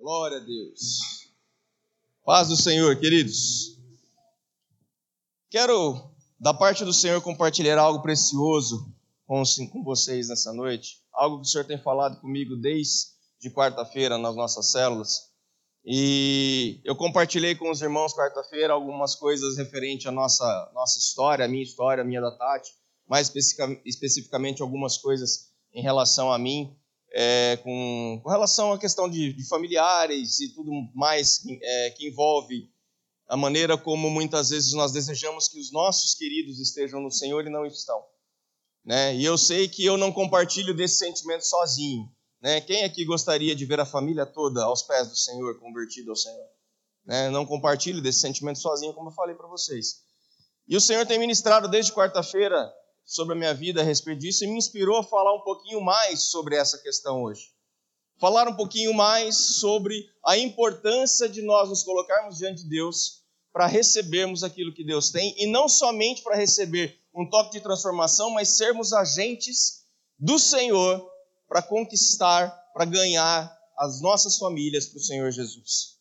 Glória a Deus. Paz do Senhor, queridos. Quero, da parte do Senhor, compartilhar algo precioso com, vocês nessa noite. Algo que o Senhor tem falado comigo desde quarta-feira nas nossas células. E eu compartilhei com os irmãos quarta-feira algumas coisas referentes à nossa, nossa história, a minha história, a minha da Tati, mais especificamente algumas coisas em relação a mim é, com, com, relação à questão de, de familiares e tudo mais é, que envolve a maneira como muitas vezes nós desejamos que os nossos queridos estejam no Senhor e não estão. Né? E eu sei que eu não compartilho desse sentimento sozinho. Né? Quem aqui gostaria de ver a família toda aos pés do Senhor, convertida ao Senhor? Né? Não compartilho desse sentimento sozinho, como eu falei para vocês. E o Senhor tem ministrado desde quarta-feira sobre a minha vida a respeito disso e me inspirou a falar um pouquinho mais sobre essa questão hoje. Falar um pouquinho mais sobre a importância de nós nos colocarmos diante de Deus para recebermos aquilo que Deus tem e não somente para receber um toque de transformação, mas sermos agentes do Senhor para conquistar, para ganhar as nossas famílias para o Senhor Jesus.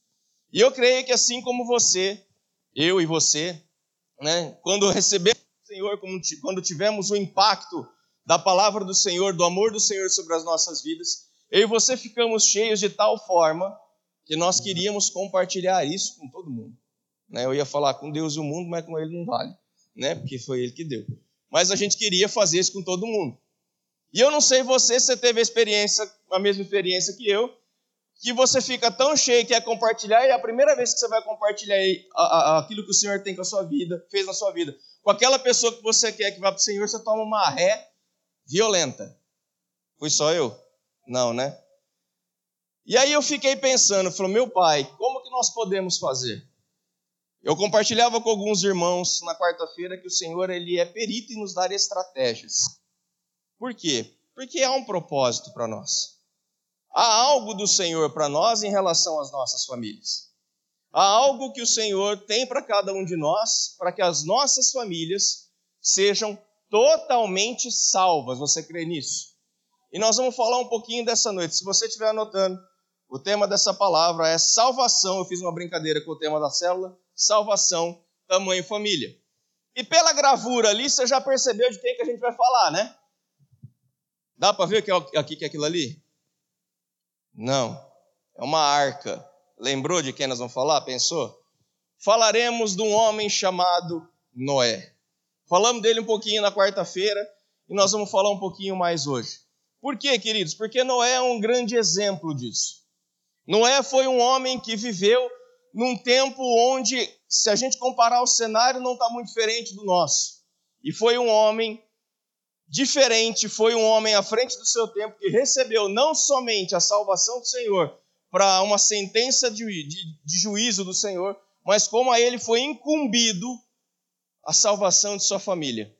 E eu creio que assim como você, eu e você, né, quando recebemos Senhor, quando tivemos o impacto da palavra do Senhor, do amor do Senhor sobre as nossas vidas, eu e você ficamos cheios de tal forma que nós queríamos compartilhar isso com todo mundo. Né? Eu ia falar com Deus e o mundo, mas com Ele não vale, né? porque foi Ele que deu. Mas a gente queria fazer isso com todo mundo. E eu não sei você se você teve a experiência, a mesma experiência que eu, que você fica tão cheio que é compartilhar, e é a primeira vez que você vai compartilhar aquilo que o Senhor tem com a sua vida, fez na sua vida, com aquela pessoa que você quer que vá para o Senhor, você toma uma ré violenta. Fui só eu? Não, né? E aí eu fiquei pensando, falou, meu pai, como que nós podemos fazer? Eu compartilhava com alguns irmãos na quarta-feira que o Senhor ele é perito em nos dar estratégias. Por quê? Porque há um propósito para nós. Há algo do Senhor para nós em relação às nossas famílias. Há algo que o Senhor tem para cada um de nós, para que as nossas famílias sejam totalmente salvas. Você crê nisso? E nós vamos falar um pouquinho dessa noite. Se você estiver anotando, o tema dessa palavra é salvação. Eu fiz uma brincadeira com o tema da célula: salvação, tamanho família. E pela gravura ali, você já percebeu de quem que a gente vai falar, né? Dá para ver que é aqui que é aquilo ali? Não. É uma arca. Lembrou de quem nós vamos falar? Pensou? Falaremos de um homem chamado Noé. Falamos dele um pouquinho na quarta-feira e nós vamos falar um pouquinho mais hoje. Por quê, queridos? Porque Noé é um grande exemplo disso. Noé foi um homem que viveu num tempo onde, se a gente comparar o cenário, não está muito diferente do nosso. E foi um homem diferente, foi um homem à frente do seu tempo que recebeu não somente a salvação do Senhor, para uma sentença de, de, de juízo do Senhor, mas como a ele foi incumbido a salvação de sua família.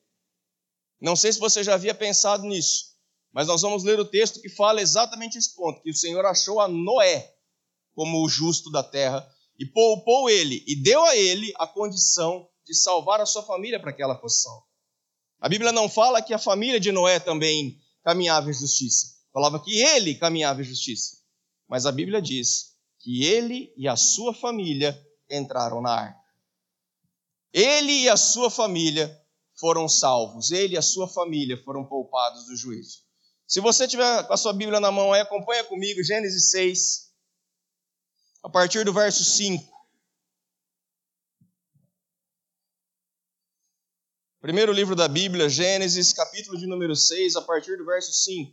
Não sei se você já havia pensado nisso, mas nós vamos ler o texto que fala exatamente esse ponto: que o Senhor achou a Noé como o justo da terra e poupou ele e deu a ele a condição de salvar a sua família para que ela fosse salva. A Bíblia não fala que a família de Noé também caminhava em justiça, falava que ele caminhava em justiça. Mas a Bíblia diz que ele e a sua família entraram na arca. Ele e a sua família foram salvos, ele e a sua família foram poupados do juízo. Se você tiver com a sua Bíblia na mão aí, acompanha comigo Gênesis 6, a partir do verso 5. Primeiro livro da Bíblia, Gênesis, capítulo de número 6, a partir do verso 5.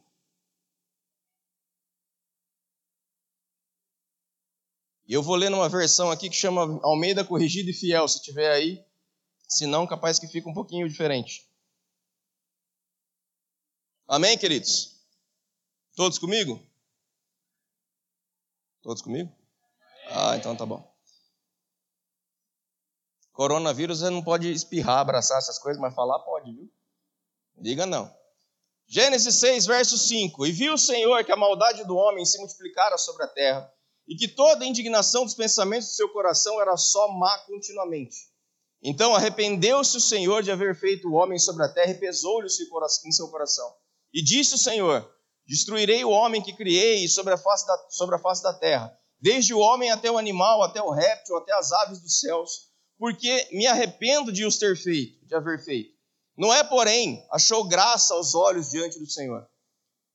E eu vou ler numa versão aqui que chama Almeida Corrigido e Fiel, se tiver aí. Se não, capaz que fica um pouquinho diferente. Amém, queridos? Todos comigo? Todos comigo? Ah, então tá bom. Coronavírus você não pode espirrar, abraçar essas coisas, mas falar pode, viu? Diga não. Gênesis 6, verso 5. E viu o Senhor que a maldade do homem se multiplicara sobre a terra e que toda a indignação dos pensamentos do seu coração era só má continuamente. Então arrependeu-se o Senhor de haver feito o homem sobre a terra e pesou-lhe em seu coração. E disse o Senhor: Destruirei o homem que criei sobre a face da, sobre a face da terra, desde o homem até o animal, até o réptil, até as aves dos céus, porque me arrependo de os ter feito, de haver feito. Noé, porém, achou graça aos olhos diante do Senhor.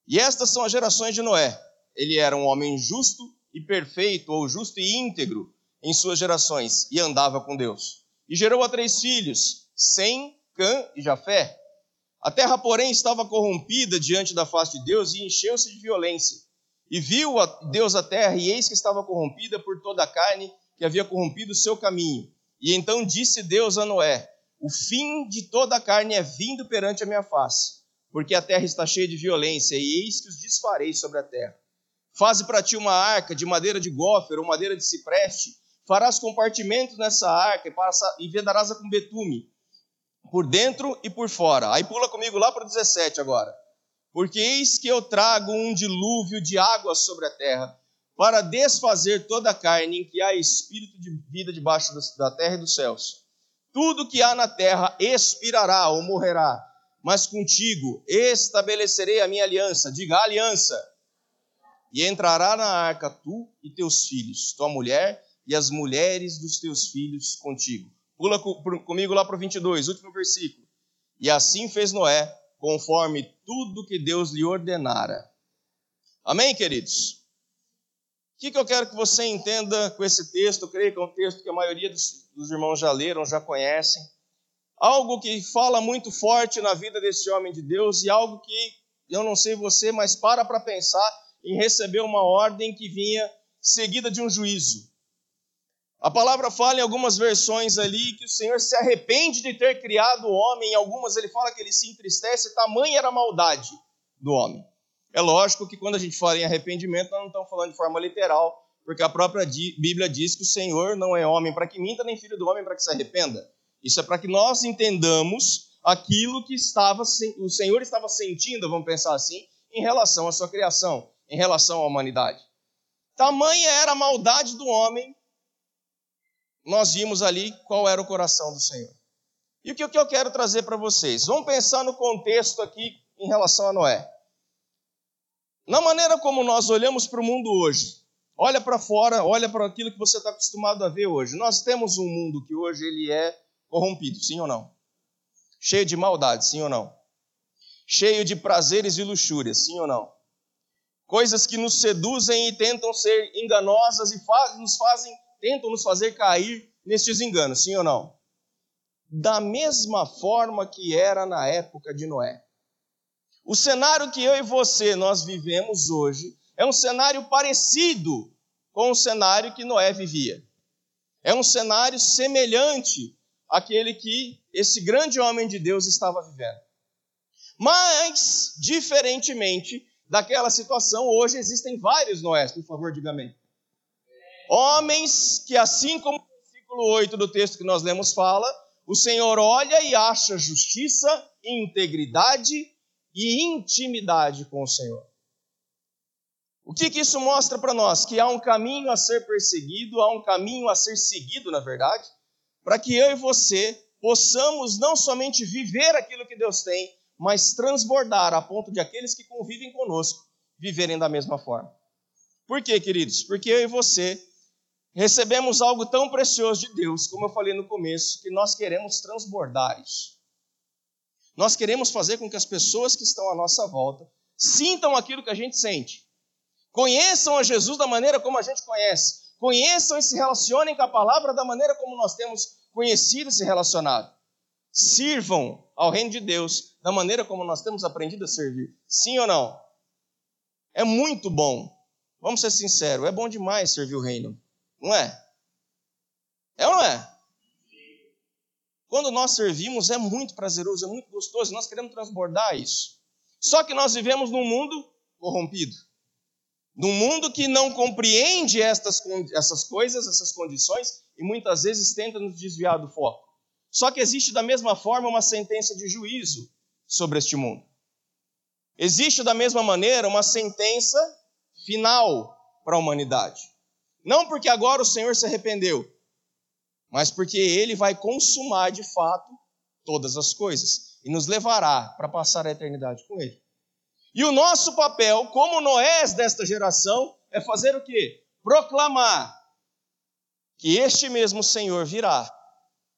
E estas são as gerações de Noé. Ele era um homem justo e perfeito, ou justo e íntegro em suas gerações, e andava com Deus. E gerou a três filhos, Sem, Cã e Jafé. A terra, porém, estava corrompida diante da face de Deus e encheu-se de violência. E viu a Deus a terra, e eis que estava corrompida por toda a carne que havia corrompido o seu caminho. E então disse Deus a Noé: O fim de toda a carne é vindo perante a minha face, porque a terra está cheia de violência, e eis que os disfarei sobre a terra. Faze para ti uma arca de madeira de gófer ou madeira de cipreste, farás compartimentos nessa arca e, passa, e vedarás-a com betume, por dentro e por fora. Aí pula comigo lá para o 17 agora. Porque eis que eu trago um dilúvio de água sobre a terra, para desfazer toda a carne em que há espírito de vida debaixo da terra e dos céus. Tudo que há na terra expirará ou morrerá, mas contigo estabelecerei a minha aliança. Diga aliança. E entrará na arca tu e teus filhos, tua mulher e as mulheres dos teus filhos contigo. Pula comigo lá para o 22, último versículo. E assim fez Noé, conforme tudo que Deus lhe ordenara. Amém, queridos? O que, que eu quero que você entenda com esse texto? Eu creio que é um texto que a maioria dos, dos irmãos já leram, já conhecem. Algo que fala muito forte na vida desse homem de Deus e algo que eu não sei você, mas para para pensar em receber uma ordem que vinha seguida de um juízo. A palavra fala em algumas versões ali que o Senhor se arrepende de ter criado o homem, em algumas ele fala que ele se entristece, tamanha era a maldade do homem. É lógico que quando a gente fala em arrependimento, nós não estamos falando de forma literal, porque a própria Bíblia diz que o Senhor não é homem para que minta, nem filho do homem para que se arrependa. Isso é para que nós entendamos aquilo que estava, o Senhor estava sentindo, vamos pensar assim, em relação à sua criação, em relação à humanidade. Tamanha era a maldade do homem nós vimos ali qual era o coração do Senhor. E o que eu quero trazer para vocês? Vamos pensar no contexto aqui em relação a Noé. Na maneira como nós olhamos para o mundo hoje, olha para fora, olha para aquilo que você está acostumado a ver hoje. Nós temos um mundo que hoje ele é corrompido, sim ou não? Cheio de maldade, sim ou não? Cheio de prazeres e luxúrias, sim ou não? Coisas que nos seduzem e tentam ser enganosas e faz, nos fazem tentam nos fazer cair nestes enganos, sim ou não? Da mesma forma que era na época de Noé. O cenário que eu e você nós vivemos hoje é um cenário parecido com o cenário que Noé vivia. É um cenário semelhante àquele que esse grande homem de Deus estava vivendo. Mas, diferentemente daquela situação, hoje existem vários Noés. Por favor, diga amém. Homens que, assim como o versículo 8 do texto que nós lemos fala, o Senhor olha e acha justiça, integridade e intimidade com o Senhor. O que, que isso mostra para nós? Que há um caminho a ser perseguido, há um caminho a ser seguido, na verdade, para que eu e você possamos não somente viver aquilo que Deus tem, mas transbordar a ponto de aqueles que convivem conosco viverem da mesma forma. Por quê, queridos? Porque eu e você recebemos algo tão precioso de Deus, como eu falei no começo, que nós queremos transbordar isso. Nós queremos fazer com que as pessoas que estão à nossa volta sintam aquilo que a gente sente. Conheçam a Jesus da maneira como a gente conhece. Conheçam e se relacionem com a palavra da maneira como nós temos conhecido e se relacionado. Sirvam ao reino de Deus da maneira como nós temos aprendido a servir. Sim ou não? É muito bom. Vamos ser sinceros, é bom demais servir o reino. Não é? É ou não é? Quando nós servimos é muito prazeroso, é muito gostoso, nós queremos transbordar isso. Só que nós vivemos num mundo corrompido. Num mundo que não compreende estas, essas coisas, essas condições, e muitas vezes tenta nos desviar do foco. Só que existe da mesma forma uma sentença de juízo sobre este mundo. Existe da mesma maneira uma sentença final para a humanidade. Não porque agora o Senhor se arrependeu, mas porque ele vai consumar de fato todas as coisas e nos levará para passar a eternidade com ele. E o nosso papel, como Noés desta geração, é fazer o quê? proclamar que este mesmo Senhor virá.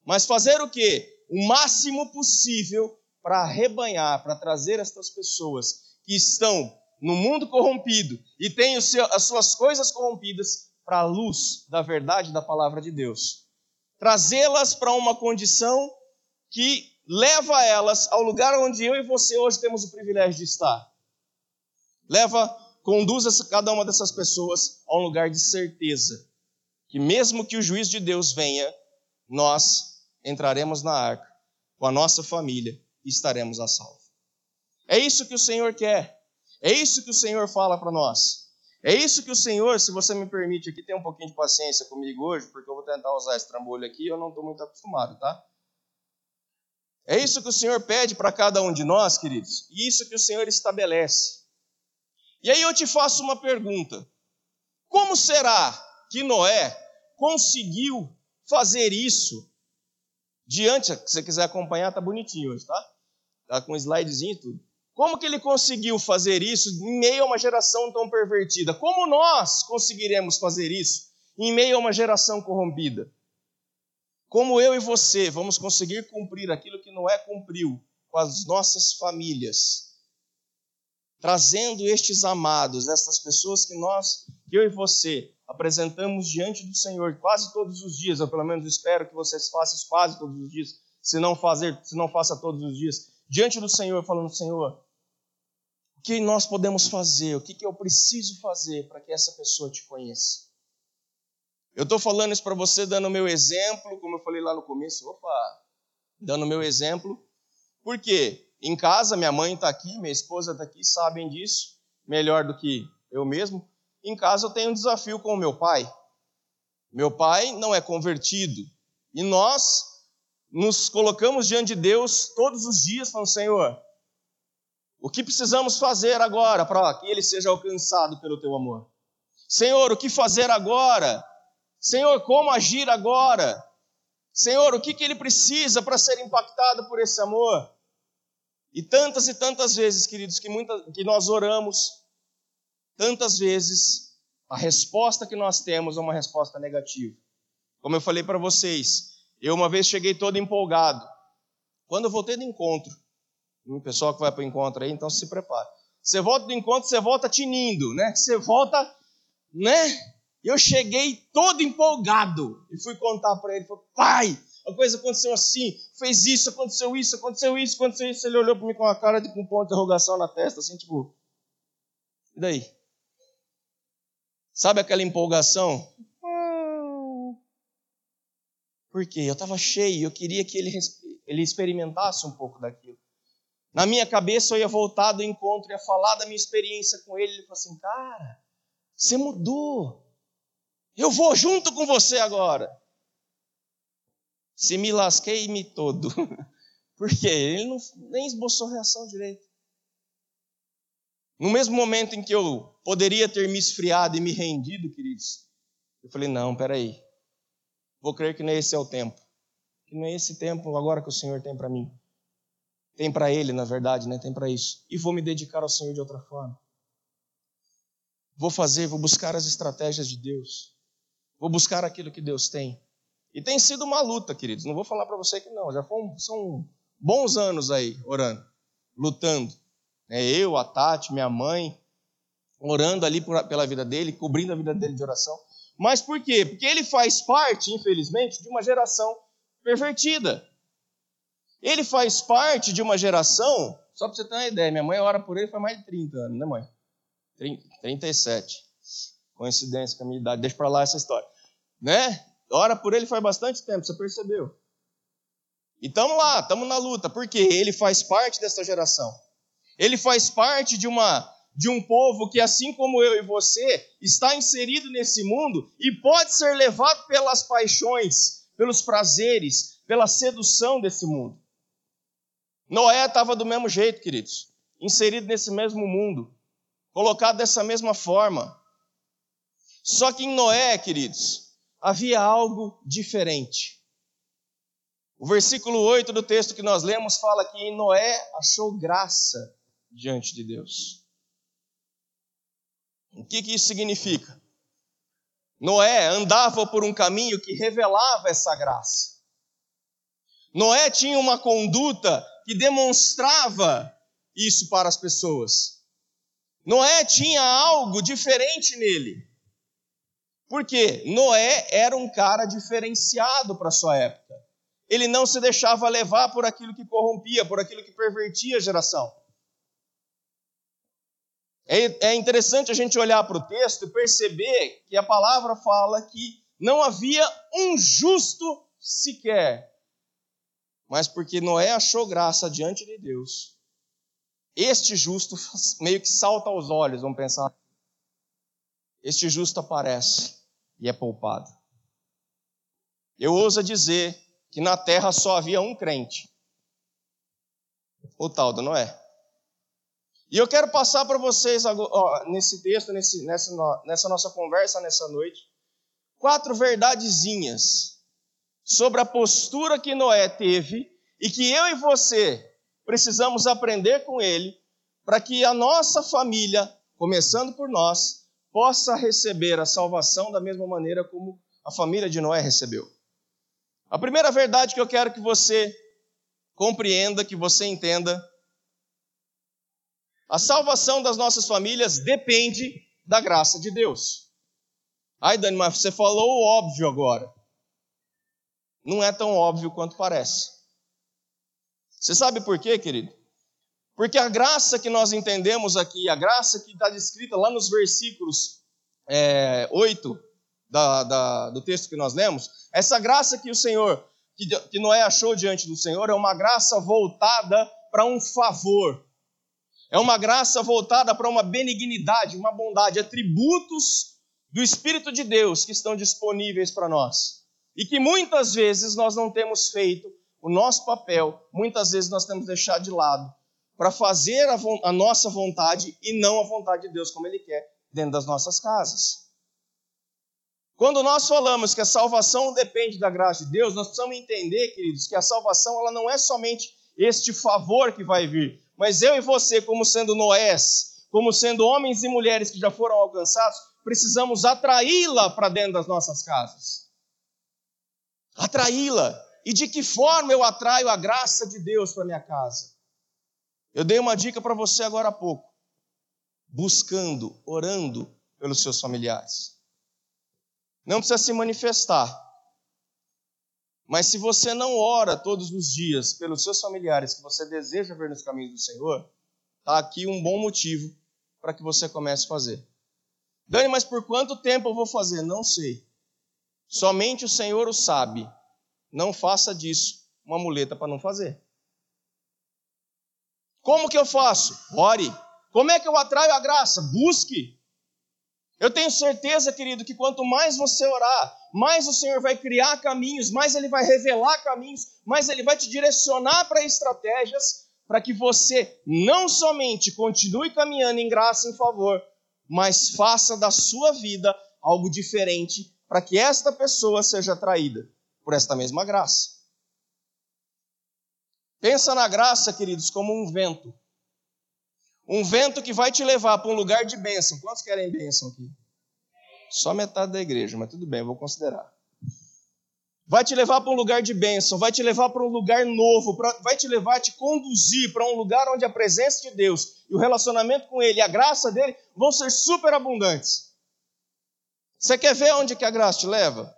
Mas fazer o quê? O máximo possível para arrebanhar, para trazer estas pessoas que estão no mundo corrompido e têm as suas coisas corrompidas para a luz da verdade da palavra de Deus. Trazê-las para uma condição que leva elas ao lugar onde eu e você hoje temos o privilégio de estar. Leva, conduz cada uma dessas pessoas a um lugar de certeza, que mesmo que o juízo de Deus venha, nós entraremos na arca com a nossa família e estaremos a salvo. É isso que o Senhor quer. É isso que o Senhor fala para nós. É isso que o Senhor, se você me permite aqui, tem um pouquinho de paciência comigo hoje, porque eu vou tentar usar esse trambolho aqui, eu não estou muito acostumado, tá? É isso que o Senhor pede para cada um de nós, queridos, e isso que o Senhor estabelece. E aí eu te faço uma pergunta: como será que Noé conseguiu fazer isso diante, se você quiser acompanhar, tá bonitinho hoje, tá? Tá com um slidezinho e tudo. Como que ele conseguiu fazer isso em meio a uma geração tão pervertida? Como nós conseguiremos fazer isso em meio a uma geração corrompida? Como eu e você vamos conseguir cumprir aquilo que Noé cumpriu com as nossas famílias? Trazendo estes amados, estas pessoas que nós, que eu e você, apresentamos diante do Senhor quase todos os dias, eu pelo menos espero que vocês façam isso quase todos os dias, se não fazer, se não faça todos os dias, diante do Senhor, falando: Senhor, que nós podemos fazer? O que, que eu preciso fazer para que essa pessoa te conheça? Eu estou falando isso para você, dando o meu exemplo, como eu falei lá no começo, opa, dando o meu exemplo, porque em casa, minha mãe está aqui, minha esposa está aqui, sabem disso, melhor do que eu mesmo. Em casa eu tenho um desafio com o meu pai. Meu pai não é convertido. E nós nos colocamos diante de Deus todos os dias, falando: Senhor, o que precisamos fazer agora para que ele seja alcançado pelo teu amor? Senhor, o que fazer agora? Senhor, como agir agora? Senhor, o que, que ele precisa para ser impactado por esse amor? E tantas e tantas vezes, queridos, que, muita, que nós oramos, tantas vezes a resposta que nós temos é uma resposta negativa. Como eu falei para vocês, eu uma vez cheguei todo empolgado. Quando eu voltei do encontro, o pessoal que vai para o encontro aí, então se prepare. Você volta do encontro, você volta tinindo, né? Você volta, né? Eu cheguei todo empolgado e fui contar para ele, falei, pai, a coisa aconteceu assim, fez isso, aconteceu isso, aconteceu isso, aconteceu isso. Ele olhou para mim com uma cara de com um ponto de interrogação na testa, assim, tipo, e daí? Sabe aquela empolgação? Por quê? Eu estava cheio, eu queria que ele, ele experimentasse um pouco daquilo. Na minha cabeça eu ia voltar do encontro, ia falar da minha experiência com ele. Ele falou assim: Cara, você mudou. Eu vou junto com você agora. Se me lasquei-me todo. Por quê? Ele não, nem esboçou reação direito. No mesmo momento em que eu poderia ter me esfriado e me rendido, queridos, eu falei: Não, peraí. Vou crer que não é esse é o tempo. Que não é esse tempo agora que o Senhor tem para mim. Tem para Ele, na verdade, né? Tem para isso. E vou me dedicar ao Senhor de outra forma. Vou fazer, vou buscar as estratégias de Deus. Vou buscar aquilo que Deus tem. E tem sido uma luta, queridos. Não vou falar para você que não. Já foram, são bons anos aí orando, lutando. É eu, a Tati, minha mãe, orando ali pela vida dele, cobrindo a vida dele de oração. Mas por quê? Porque ele faz parte, infelizmente, de uma geração pervertida. Ele faz parte de uma geração, só para você ter uma ideia, minha mãe ora por ele faz mais de 30 anos, né, mãe? 30, 37. Coincidência com a minha idade, deixa para lá essa história. Né? Ora por ele faz bastante tempo, você percebeu? E estamos lá, estamos na luta, porque ele faz parte dessa geração. Ele faz parte de uma de um povo que, assim como eu e você, está inserido nesse mundo e pode ser levado pelas paixões, pelos prazeres, pela sedução desse mundo. Noé estava do mesmo jeito, queridos, inserido nesse mesmo mundo, colocado dessa mesma forma. Só que em Noé, queridos, havia algo diferente. O versículo 8 do texto que nós lemos fala que em Noé achou graça diante de Deus. O que, que isso significa? Noé andava por um caminho que revelava essa graça. Noé tinha uma conduta que demonstrava isso para as pessoas. Noé tinha algo diferente nele. Porque Noé era um cara diferenciado para sua época. Ele não se deixava levar por aquilo que corrompia, por aquilo que pervertia a geração. É, é interessante a gente olhar para o texto e perceber que a palavra fala que não havia um justo sequer. Mas porque Noé achou graça diante de Deus, este justo meio que salta aos olhos, vamos pensar. Este justo aparece e é poupado. Eu ouso dizer que na terra só havia um crente, o tal do Noé. E eu quero passar para vocês, ó, nesse texto, nesse, nessa, nessa nossa conversa nessa noite, quatro verdadezinhas sobre a postura que Noé teve e que eu e você precisamos aprender com ele para que a nossa família, começando por nós, possa receber a salvação da mesma maneira como a família de Noé recebeu. A primeira verdade que eu quero que você compreenda, que você entenda, a salvação das nossas famílias depende da graça de Deus. Ai, Dani, mas você falou o óbvio agora. Não é tão óbvio quanto parece. Você sabe por quê, querido? Porque a graça que nós entendemos aqui, a graça que está descrita lá nos versículos é, 8 da, da, do texto que nós lemos, essa graça que o Senhor, que, que Noé achou diante do Senhor, é uma graça voltada para um favor. É uma graça voltada para uma benignidade, uma bondade, atributos do Espírito de Deus que estão disponíveis para nós. E que muitas vezes nós não temos feito o nosso papel, muitas vezes nós temos deixado de lado para fazer a, a, nossa vontade e não a vontade de Deus como Ele quer dentro das nossas casas. Quando nós falamos que a salvação depende da graça de Deus, nós precisamos entender, queridos, que a salvação ela não é somente este favor que vai vir, mas eu e você, como sendo Noés, como sendo homens e mulheres que já foram alcançados, precisamos atraí-la para dentro das nossas casas. Atraí-la. E de que forma eu atraio a graça de Deus para minha casa? Eu dei uma dica para você agora há pouco. Buscando, orando pelos seus familiares. Não precisa se manifestar. Mas se você não ora todos os dias pelos seus familiares que você deseja ver nos caminhos do Senhor, está aqui um bom motivo para que você comece a fazer. Dani, mas por quanto tempo eu vou fazer? Não sei. Somente o Senhor o sabe. Não faça disso uma muleta para não fazer. Como que eu faço? Ore. Como é que eu atraio a graça? Busque. Eu tenho certeza, querido, que quanto mais você orar, mais o Senhor vai criar caminhos, mais Ele vai revelar caminhos, mais Ele vai te direcionar para estratégias para que você não somente continue caminhando em graça, em favor, mas faça da sua vida algo diferente para que esta pessoa seja atraída por esta mesma graça. Pensa na graça, queridos, como um vento. Um vento que vai te levar para um lugar de bênção. Quantos querem bênção aqui? Só metade da igreja, mas tudo bem, vou considerar. Vai te levar para um lugar de bênção, vai te levar para um lugar novo, pra, vai te levar, te conduzir para um lugar onde a presença de Deus e o relacionamento com Ele, a graça dele, vão ser super abundantes. Você quer ver onde que a graça te leva?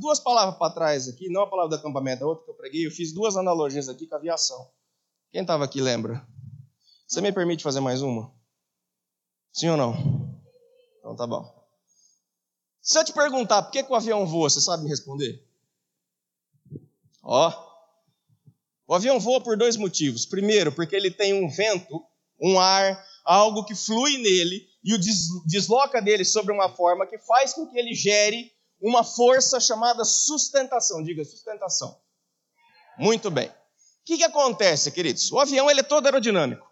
Duas palavras para trás aqui, não a palavra do acampamento, a outra que eu preguei, eu fiz duas analogias aqui com a aviação. Quem estava aqui lembra? Você me permite fazer mais uma? Sim ou não? Então tá bom. Se eu te perguntar por que, que o avião voa, você sabe me responder? Ó, o avião voa por dois motivos. Primeiro, porque ele tem um vento, um ar, algo que flui nele e o desloca dele sobre uma forma que faz com que ele gere uma força chamada sustentação. Diga sustentação. Muito bem. O que, que acontece, queridos? O avião ele é todo aerodinâmico.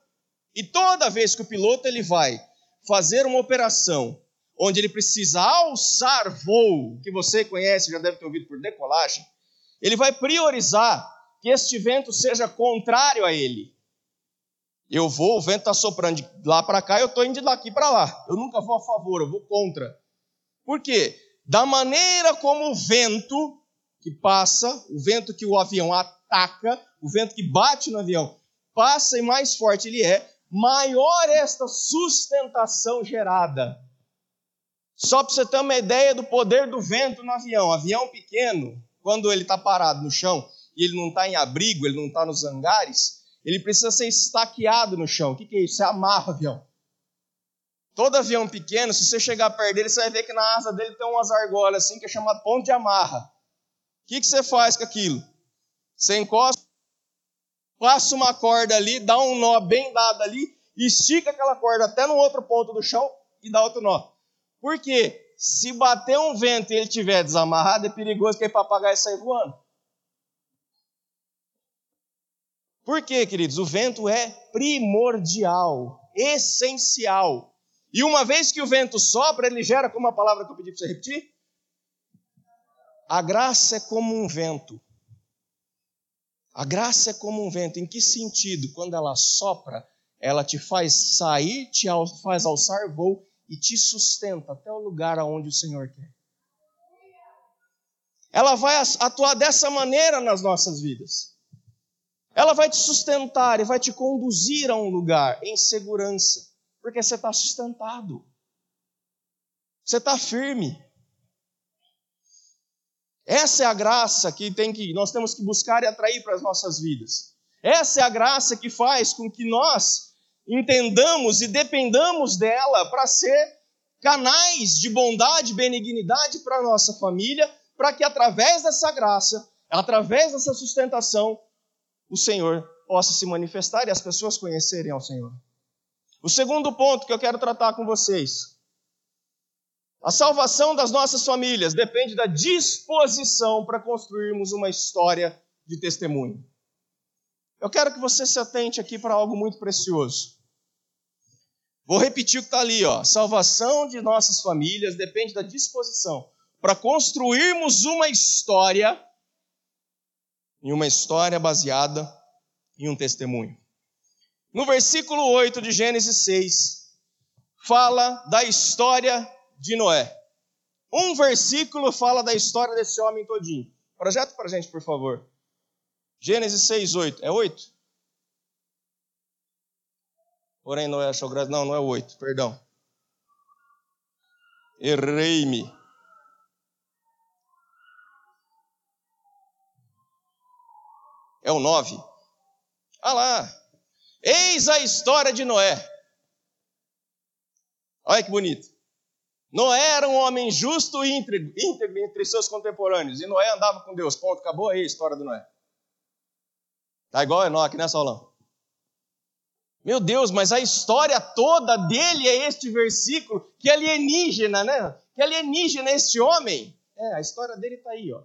E toda vez que o piloto ele vai fazer uma operação onde ele precisa alçar voo, que você conhece, já deve ter ouvido por decolagem, ele vai priorizar que este vento seja contrário a ele. Eu vou, o vento está soprando de lá para cá, eu estou indo daqui para lá. Eu nunca vou a favor, eu vou contra. Por quê? da maneira como o vento que passa, o vento que o avião ataca, o vento que bate no avião, passa e mais forte ele é, maior esta sustentação gerada. Só para você ter uma ideia do poder do vento no avião. Avião pequeno, quando ele está parado no chão e ele não está em abrigo, ele não está nos hangares, ele precisa ser estaqueado no chão. O que, que é isso? Você amarra o avião. Todo avião pequeno, se você chegar perto dele, você vai ver que na asa dele tem umas argolas assim, que é chamado ponto de amarra. O que, que você faz com aquilo? Você encosta, passa uma corda ali, dá um nó bem dado ali, estica aquela corda até no outro ponto do chão e dá outro nó. Por quê? Se bater um vento e ele estiver desamarrado, é perigoso que o papagaio saia voando. Por quê, queridos? O vento é primordial, essencial. E uma vez que o vento sopra, ele gera como a palavra que eu pedi para você repetir? A graça é como um vento. A graça é como um vento. Em que sentido? Quando ela sopra, ela te faz sair, te faz alçar voo e te sustenta até o lugar aonde o Senhor quer. Ela vai atuar dessa maneira nas nossas vidas. Ela vai te sustentar e vai te conduzir a um lugar em segurança, porque você está sustentado. Você está firme. Essa é a graça que, tem que nós temos que buscar e atrair para as nossas vidas. Essa é a graça que faz com que nós entendamos e dependamos dela para ser canais de bondade benignidade para a nossa família, para que através dessa graça, através dessa sustentação, o Senhor possa se manifestar e as pessoas conhecerem ao Senhor. O segundo ponto que eu quero tratar com vocês. A salvação das nossas famílias depende da disposição para construirmos uma história de testemunho. Eu quero que você se atente aqui para algo muito precioso. Vou repetir o que está ali, ó. Salvação de nossas famílias depende da disposição para construirmos uma história, em uma história baseada em um testemunho. No versículo 8 de Gênesis 6, fala da história de Noé. Um versículo fala da história desse homem todinho. Projeto para a gente, por favor. Gênesis 6, 8. É 8? Porém, Noé achou graça. Não, não é oito, perdão. Errei-me. É o nove. Ah lá. Eis a história de Noé. Olha que bonito. Noé era um homem justo e íntegro, íntegro entre seus contemporâneos. E Noé andava com Deus. Ponto. Acabou aí a história do Noé. Tá igual Enoque, né, Saulão? Meu Deus, mas a história toda dele é este versículo, que alienígena, né? Que alienígena é este homem. É, a história dele está aí, ó.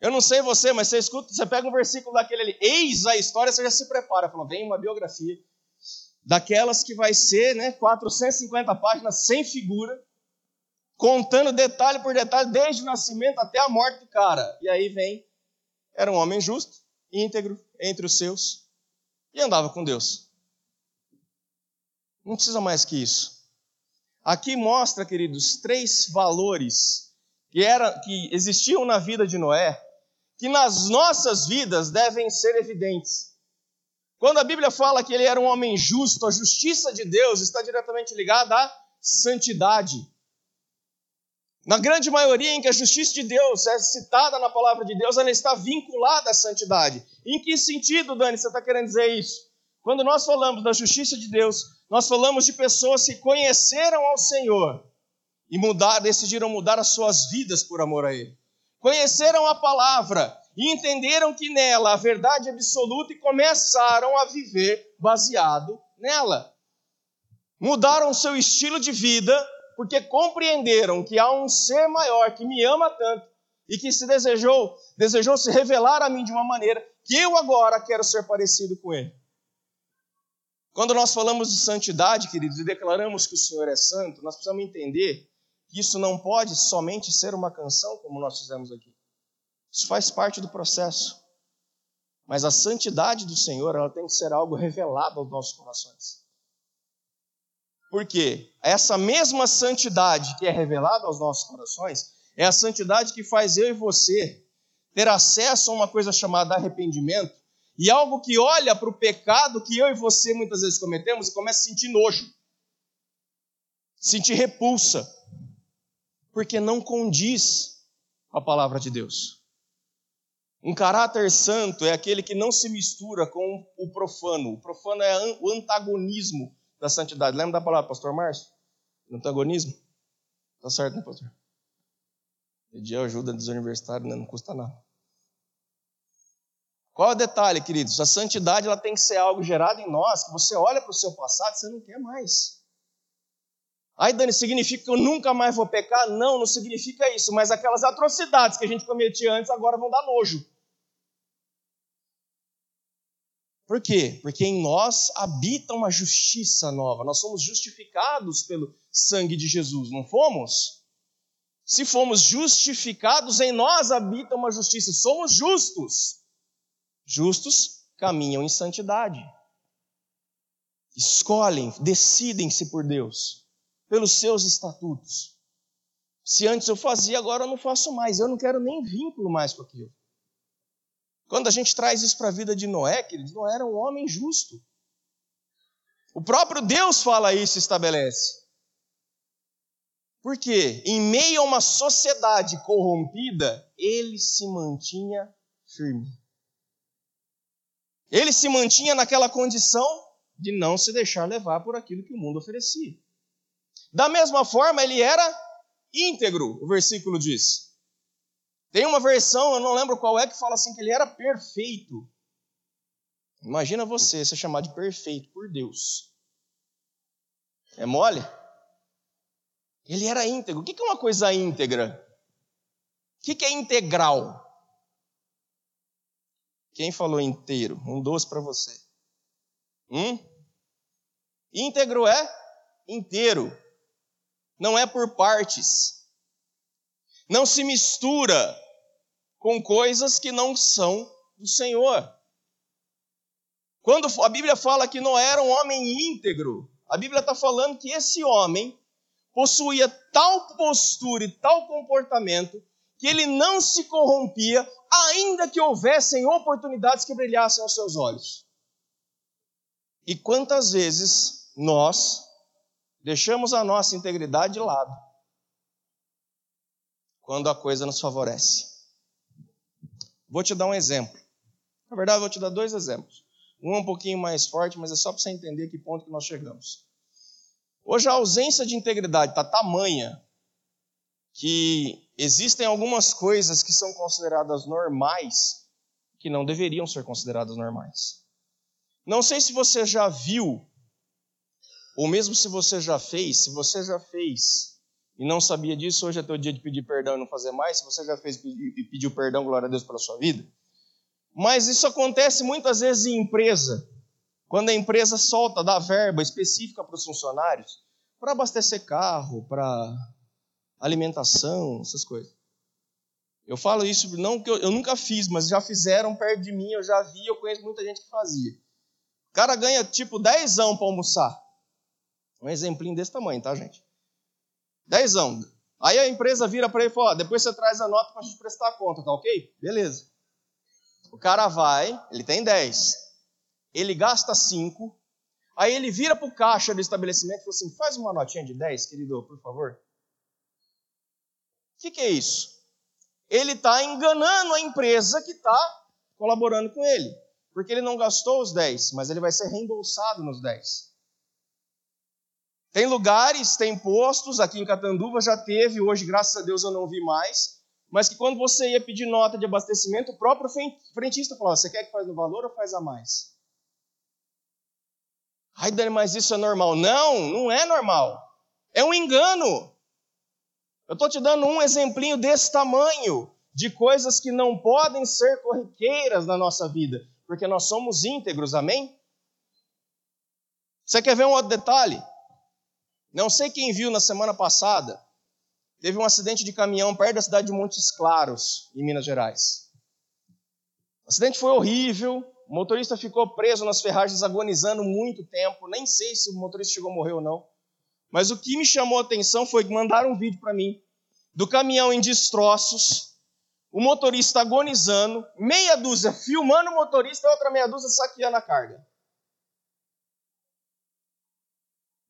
Eu não sei você, mas você escuta, você pega um versículo daquele ali, eis a história, você já se prepara, fala, vem uma biografia daquelas que vai ser, né, 450 páginas sem figura, contando detalhe por detalhe desde o nascimento até a morte do cara. E aí vem, era um homem justo, íntegro entre os seus e andava com Deus. Não precisa mais que isso. Aqui mostra, queridos, três valores que, era, que existiam na vida de Noé, que nas nossas vidas devem ser evidentes. Quando a Bíblia fala que ele era um homem justo, a justiça de Deus está diretamente ligada à santidade. Na grande maioria em que a justiça de Deus é citada na palavra de Deus, ela está vinculada à santidade. Em que sentido, Dani, você está querendo dizer isso? Quando nós falamos da justiça de Deus, nós falamos de pessoas que conheceram ao Senhor e mudar, decidiram mudar as suas vidas por amor a Ele. Conheceram a palavra e entenderam que nela a verdade absoluta e começaram a viver baseado nela. Mudaram seu estilo de vida porque compreenderam que há um ser maior que me ama tanto e que se desejou, desejou se revelar a mim de uma maneira que eu agora quero ser parecido com ele. Quando nós falamos de santidade, queridos, e declaramos que o Senhor é santo, nós precisamos entender que isso não pode somente ser uma canção, como nós fizemos aqui. Isso faz parte do processo. Mas a santidade do Senhor, ela tem que ser algo revelado aos nossos corações. Porque essa mesma santidade que é revelada aos nossos corações é a santidade que faz eu e você ter acesso a uma coisa chamada arrependimento e algo que olha para o pecado que eu e você muitas vezes cometemos e começa a sentir nojo, sentir repulsa, porque não condiz a palavra de Deus. Um caráter santo é aquele que não se mistura com o profano. O profano é o antagonismo da santidade. Lembra da palavra, pastor Márcio? Antagonismo? Tá certo, né, pastor? Pedir ajuda dos universitários né? não custa nada. Qual é o detalhe, queridos? A santidade ela tem que ser algo gerado em nós, que você olha para o seu passado e você não quer mais. Aí, Dani, significa que eu nunca mais vou pecar? Não, não significa isso, mas aquelas atrocidades que a gente cometia antes agora vão dar nojo. Por quê? Porque em nós habita uma justiça nova. Nós somos justificados pelo sangue de Jesus, não fomos? Se fomos justificados, em nós habita uma justiça. Somos justos. Justos caminham em santidade. Escolhem, decidem-se por Deus, pelos seus estatutos. Se antes eu fazia, agora eu não faço mais. Eu não quero nem vínculo mais com aquilo. Quando a gente traz isso para a vida de Noé, queridos, Noé era um homem justo. O próprio Deus fala isso e estabelece. Porque, em meio a uma sociedade corrompida, ele se mantinha firme. Ele se mantinha naquela condição de não se deixar levar por aquilo que o mundo oferecia. Da mesma forma, ele era íntegro, o versículo diz. Tem uma versão, eu não lembro qual é, que fala assim que ele era perfeito. Imagina você ser chamado de perfeito por Deus. É mole? Ele era íntegro. O que é uma coisa íntegra? O que é integral? Quem falou inteiro? Um doce para você. Hum? Íntegro é inteiro. Não é por partes não se mistura com coisas que não são do Senhor. Quando a Bíblia fala que Noé era um homem íntegro, a Bíblia está falando que esse homem possuía tal postura e tal comportamento que ele não se corrompia, ainda que houvessem oportunidades que brilhassem aos seus olhos. E quantas vezes nós deixamos a nossa integridade de lado quando a coisa nos favorece. Vou te dar um exemplo. Na verdade, vou te dar dois exemplos. Um é um pouquinho mais forte, mas é só para você entender que ponto que nós chegamos. Hoje a ausência de integridade está tamanha que existem algumas coisas que são consideradas normais que não deveriam ser consideradas normais. Não sei se você já viu, ou mesmo se você já fez, se você já fez e não sabia disso, hoje é teu dia de pedir perdão e não fazer mais. Se você já fez e pediu perdão, glória a Deus pela sua vida. Mas isso acontece muitas vezes em empresa. Quando a empresa solta, dá verba específica para os funcionários, para abastecer carro, para alimentação, essas coisas. Eu falo isso não que eu, eu, nunca fiz, mas já fizeram perto de mim, eu já vi, eu conheço muita gente que fazia. O cara ganha tipo dezão para almoçar. Um exemplinho desse tamanho, tá, gente? Dezão. Aí a empresa vira para ele e fala: depois você traz a nota para a gente prestar conta, tá ok? Beleza. O cara vai, ele tem 10. Ele gasta 5. Aí ele vira para o caixa do estabelecimento e fala assim: faz uma notinha de 10, querido, por favor. O que, que é isso? Ele está enganando a empresa que está colaborando com ele. Porque ele não gastou os 10, mas ele vai ser reembolsado nos 10. Tem lugares, tem postos, aqui em Catanduva já teve, hoje, graças a Deus, eu não vi mais, mas que quando você ia pedir nota de abastecimento, o próprio frentista falava: você quer que faz no valor ou faz a mais? Ai, Dani, mas isso é normal. Não, não é normal. É um engano. Eu estou te dando um exemplinho desse tamanho, de coisas que não podem ser corriqueiras na nossa vida, porque nós somos íntegros, amém? Você quer ver um outro detalhe? Não sei quem viu na semana passada, teve um acidente de caminhão perto da cidade de Montes Claros, em Minas Gerais. O acidente foi horrível, o motorista ficou preso nas ferragens agonizando muito tempo, nem sei se o motorista chegou a morrer ou não. Mas o que me chamou a atenção foi que mandaram um vídeo para mim do caminhão em destroços, o motorista agonizando, meia dúzia filmando o motorista e outra meia dúzia saqueando a carga.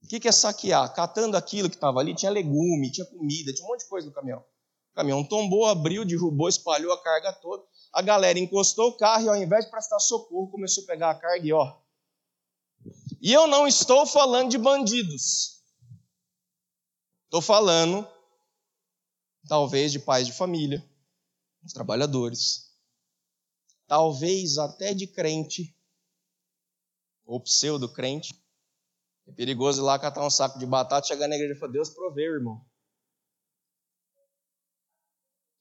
O que é saquear? Catando aquilo que estava ali, tinha legume, tinha comida, tinha um monte de coisa no caminhão. O caminhão tombou, abriu, derrubou, espalhou a carga toda. A galera encostou o carro e ao invés de prestar socorro, começou a pegar a carga e ó. E eu não estou falando de bandidos. Estou falando, talvez, de pais de família, os trabalhadores, talvez até de crente, ou pseudo-crente. É perigoso ir lá catar um saco de batata, chegar na igreja e falar, Deus proveu, irmão.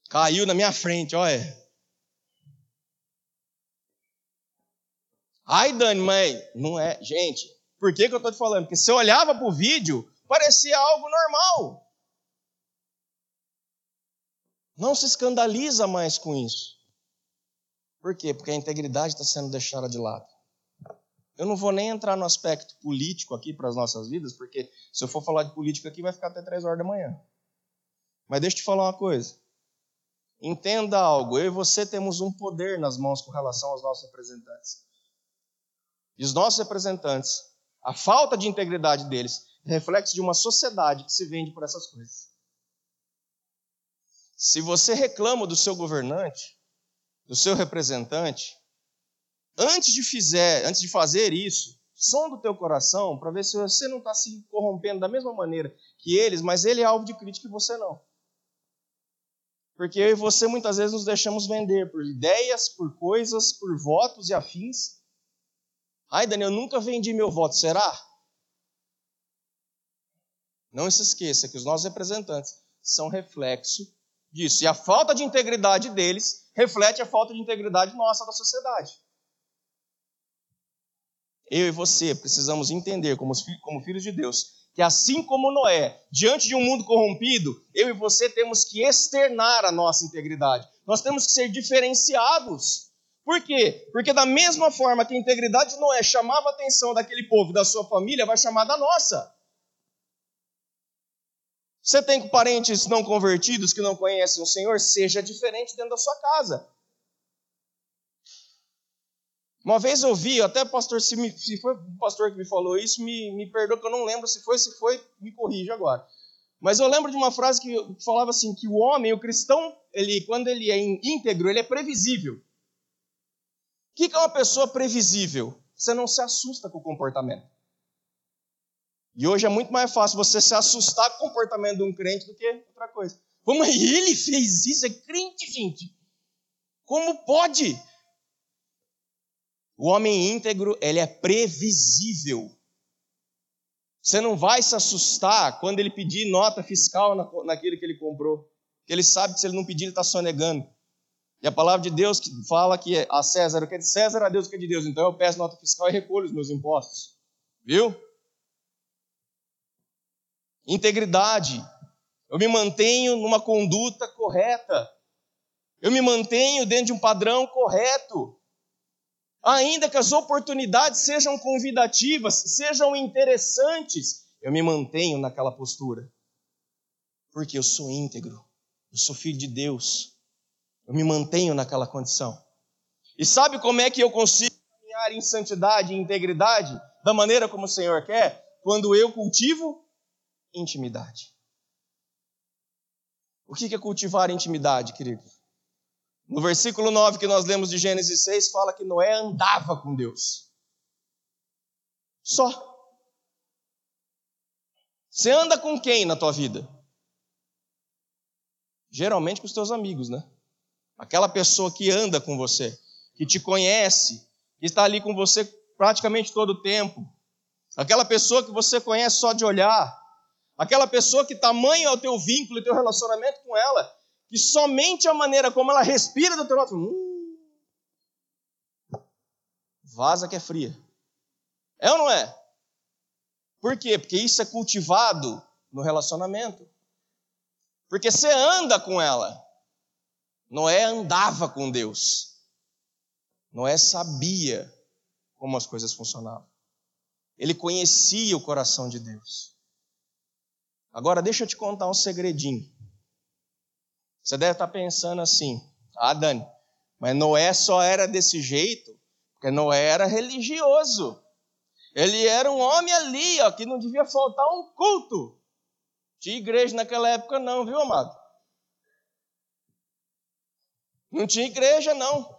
Caiu na minha frente, olha. Ai, Dani, mãe, não é. Gente, por que, que eu estou te falando? Porque se eu olhava para o vídeo, parecia algo normal. Não se escandaliza mais com isso. Por quê? Porque a integridade está sendo deixada de lado. Eu não vou nem entrar no aspecto político aqui para as nossas vidas, porque se eu for falar de política aqui vai ficar até três horas da manhã. Mas deixa eu te falar uma coisa. Entenda algo, eu e você temos um poder nas mãos com relação aos nossos representantes. E os nossos representantes, a falta de integridade deles, é reflexo de uma sociedade que se vende por essas coisas. Se você reclama do seu governante, do seu representante, antes de, fizer, antes de fazer isso, som do teu coração para ver se você não está se corrompendo da mesma maneira que eles, mas ele é alvo de crítica e você não. Porque eu e você muitas vezes nos deixamos vender por ideias, por coisas, por votos e afins. Ai, Daniel, eu nunca vendi meu voto, será? Não se esqueça que os nossos representantes são reflexo disso. E a falta de integridade deles reflete a falta de integridade nossa da sociedade. Eu e você precisamos entender, como, como filhos de Deus, que assim como Noé, diante de um mundo corrompido, eu e você temos que externar a nossa integridade. Nós temos que ser diferenciados. Por quê? Porque da mesma forma que a integridade de Noé chamava a atenção daquele povo, da sua família, vai chamar da nossa. Você tem parentes não convertidos que não conhecem o Senhor? Seja diferente dentro da sua casa. Uma vez eu vi, até pastor, se, me, se foi o pastor que me falou isso, me, me perdoa que eu não lembro se foi, se foi, me corrija agora. Mas eu lembro de uma frase que falava assim, que o homem, o cristão, ele, quando ele é íntegro, ele é previsível. O que é uma pessoa previsível? Você não se assusta com o comportamento. E hoje é muito mais fácil você se assustar com o comportamento de um crente do que outra coisa. Como ele fez isso? É crente, gente. Como pode? O homem íntegro, ele é previsível. Você não vai se assustar quando ele pedir nota fiscal naquele que ele comprou. Ele sabe que se ele não pedir, ele está sonegando. E a palavra de Deus fala que a César o que é de César, a Deus o que é de Deus. Então eu peço nota fiscal e recolho os meus impostos. Viu? Integridade. Eu me mantenho numa conduta correta. Eu me mantenho dentro de um padrão correto. Ainda que as oportunidades sejam convidativas, sejam interessantes, eu me mantenho naquela postura. Porque eu sou íntegro, eu sou filho de Deus. Eu me mantenho naquela condição. E sabe como é que eu consigo caminhar em santidade e integridade da maneira como o Senhor quer? Quando eu cultivo intimidade. O que é cultivar intimidade, querido? No versículo 9 que nós lemos de Gênesis 6, fala que Noé andava com Deus. Só. Você anda com quem na tua vida? Geralmente com os teus amigos, né? Aquela pessoa que anda com você, que te conhece, que está ali com você praticamente todo o tempo. Aquela pessoa que você conhece só de olhar. Aquela pessoa que tamanho é o teu vínculo e teu relacionamento com ela, que somente a maneira como ela respira do teu lado, hum, vaza que é fria. É ou não é? Por quê? Porque isso é cultivado no relacionamento. Porque você anda com ela. Noé andava com Deus. Noé sabia como as coisas funcionavam. Ele conhecia o coração de Deus. Agora deixa eu te contar um segredinho. Você deve estar pensando assim: ah, Dani, mas Noé só era desse jeito porque Noé era religioso. Ele era um homem ali, ó, que não devia faltar um culto. Tinha igreja naquela época, não, viu, amado? Não tinha igreja, não.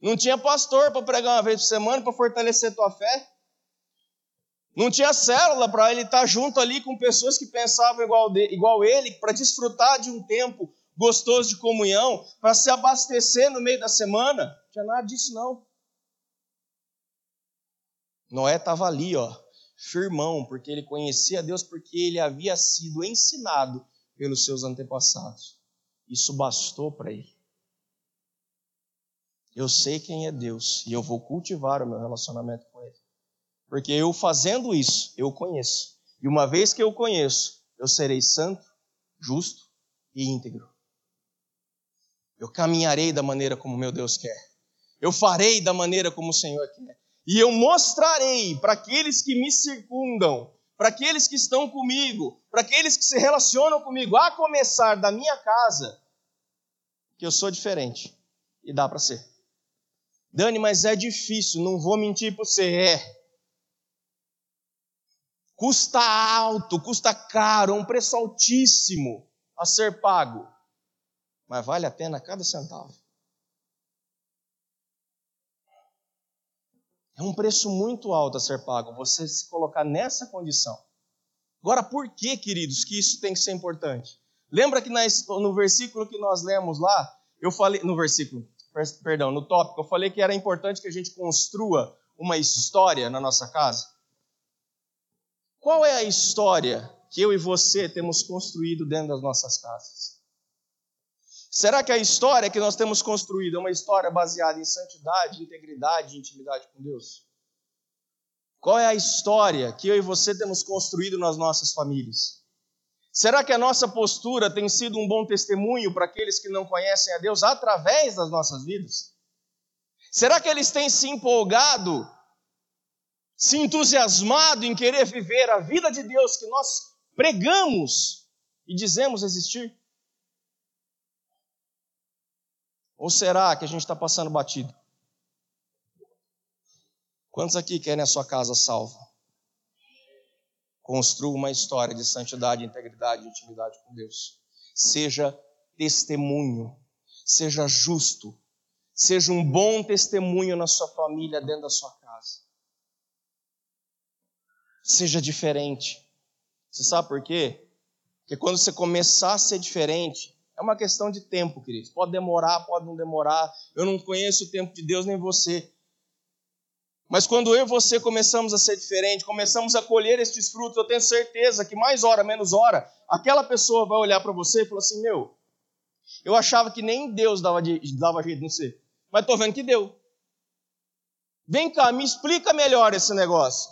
Não tinha pastor para pregar uma vez por semana para fortalecer tua fé. Não tinha célula para ele estar junto ali com pessoas que pensavam igual, de, igual ele, para desfrutar de um tempo gostoso de comunhão, para se abastecer no meio da semana. Não tinha nada disso, não. Noé estava ali, ó, firmão, porque ele conhecia Deus, porque ele havia sido ensinado pelos seus antepassados. Isso bastou para ele. Eu sei quem é Deus e eu vou cultivar o meu relacionamento com Ele. Porque eu fazendo isso, eu conheço. E uma vez que eu conheço, eu serei santo, justo e íntegro. Eu caminharei da maneira como meu Deus quer. Eu farei da maneira como o Senhor quer. E eu mostrarei para aqueles que me circundam, para aqueles que estão comigo, para aqueles que se relacionam comigo, a começar da minha casa, que eu sou diferente. E dá para ser. Dani, mas é difícil, não vou mentir para você. É. Custa alto, custa caro, é um preço altíssimo a ser pago. Mas vale a pena cada centavo. É um preço muito alto a ser pago, você se colocar nessa condição. Agora, por que, queridos, que isso tem que ser importante? Lembra que no versículo que nós lemos lá, eu falei, no versículo, perdão, no tópico, eu falei que era importante que a gente construa uma história na nossa casa. Qual é a história que eu e você temos construído dentro das nossas casas? Será que a história que nós temos construído é uma história baseada em santidade, integridade e intimidade com Deus? Qual é a história que eu e você temos construído nas nossas famílias? Será que a nossa postura tem sido um bom testemunho para aqueles que não conhecem a Deus através das nossas vidas? Será que eles têm se empolgado, se entusiasmado em querer viver a vida de Deus que nós pregamos e dizemos existir? Ou será que a gente está passando batido? Quantos aqui querem a sua casa salva? Construa uma história de santidade, integridade e intimidade com Deus. Seja testemunho, seja justo, seja um bom testemunho na sua família, dentro da sua casa. Seja diferente. Você sabe por quê? Porque quando você começar a ser diferente, é uma questão de tempo, queridos. Pode demorar, pode não demorar. Eu não conheço o tempo de Deus nem você. Mas quando eu e você começamos a ser diferente, começamos a colher estes frutos, eu tenho certeza que mais hora, menos hora, aquela pessoa vai olhar para você e falar assim: Meu, eu achava que nem Deus dava, de, dava jeito em você, mas estou vendo que deu. Vem cá, me explica melhor esse negócio.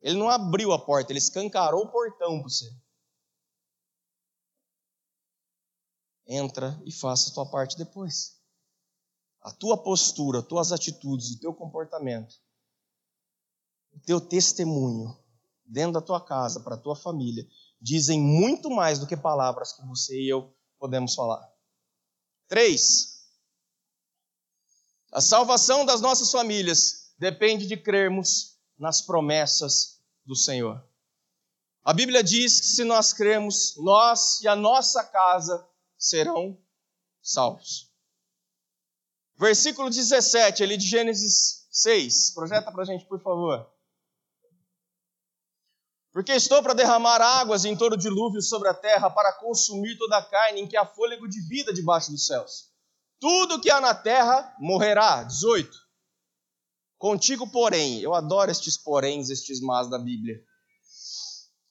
Ele não abriu a porta, ele escancarou o portão para você. Entra e faça a tua parte depois. A tua postura, as tuas atitudes, o teu comportamento, o teu testemunho dentro da tua casa, para a tua família, dizem muito mais do que palavras que você e eu podemos falar. Três. A salvação das nossas famílias depende de crermos nas promessas do Senhor. A Bíblia diz que se nós cremos, nós e a nossa casa serão salvos. Versículo 17, ali de Gênesis 6. Projeta para a gente, por favor. Porque estou para derramar águas em todo dilúvio sobre a terra, para consumir toda a carne em que há fôlego de vida debaixo dos céus. Tudo que há na terra morrerá. 18. Contigo, porém, eu adoro estes poréns, estes mas da Bíblia.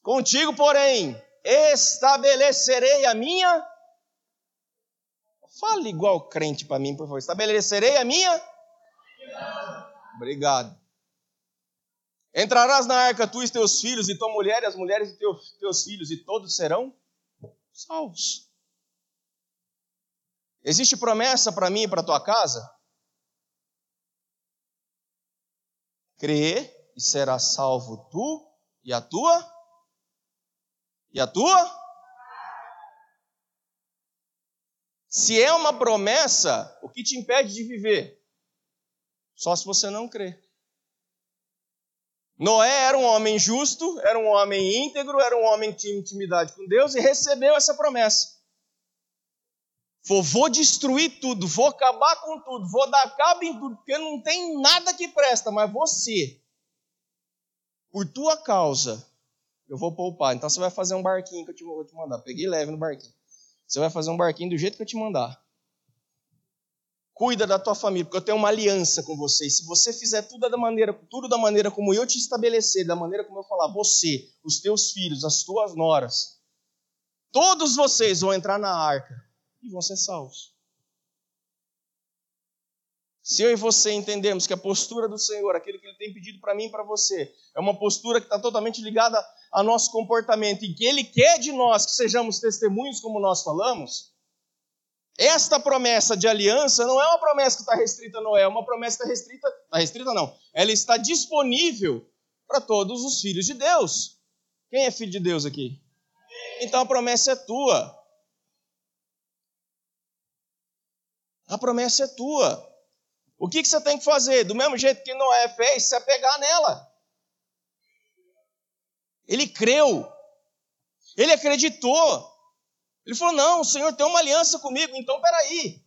Contigo, porém, estabelecerei a minha Fale igual crente para mim, por favor. Estabelecerei a minha? Obrigado. Entrarás na arca tu e teus filhos, e tua mulher e as mulheres de teus, teus filhos, e todos serão salvos. Existe promessa para mim e para tua casa? Crê e será salvo tu e a tua E a tua? Se é uma promessa, o que te impede de viver? Só se você não crê. Noé era um homem justo, era um homem íntegro, era um homem que tinha intimidade com Deus e recebeu essa promessa. Vou, vou destruir tudo, vou acabar com tudo, vou dar cabo em tudo, porque não tem nada que presta, mas você, por tua causa, eu vou poupar. Então você vai fazer um barquinho que eu te, vou te mandar. Peguei leve no barquinho. Você vai fazer um barquinho do jeito que eu te mandar. Cuida da tua família, porque eu tenho uma aliança com você. E se você fizer tudo da maneira, tudo da maneira como eu te estabelecer, da maneira como eu falar, você, os teus filhos, as tuas noras, todos vocês vão entrar na arca e vão ser salvos. Se eu e você entendemos que a postura do Senhor, aquilo que Ele tem pedido para mim e para você, é uma postura que está totalmente ligada ao nosso comportamento e que Ele quer de nós que sejamos testemunhos, como nós falamos, esta promessa de aliança não é uma promessa que está restrita a Noé, é uma promessa que está restrita, está restrita não, ela está disponível para todos os filhos de Deus. Quem é filho de Deus aqui? Então a promessa é tua. A promessa é tua. O que, que você tem que fazer? Do mesmo jeito que Noé fez, se apegar nela. Ele creu. Ele acreditou. Ele falou: Não, o Senhor tem uma aliança comigo, então peraí.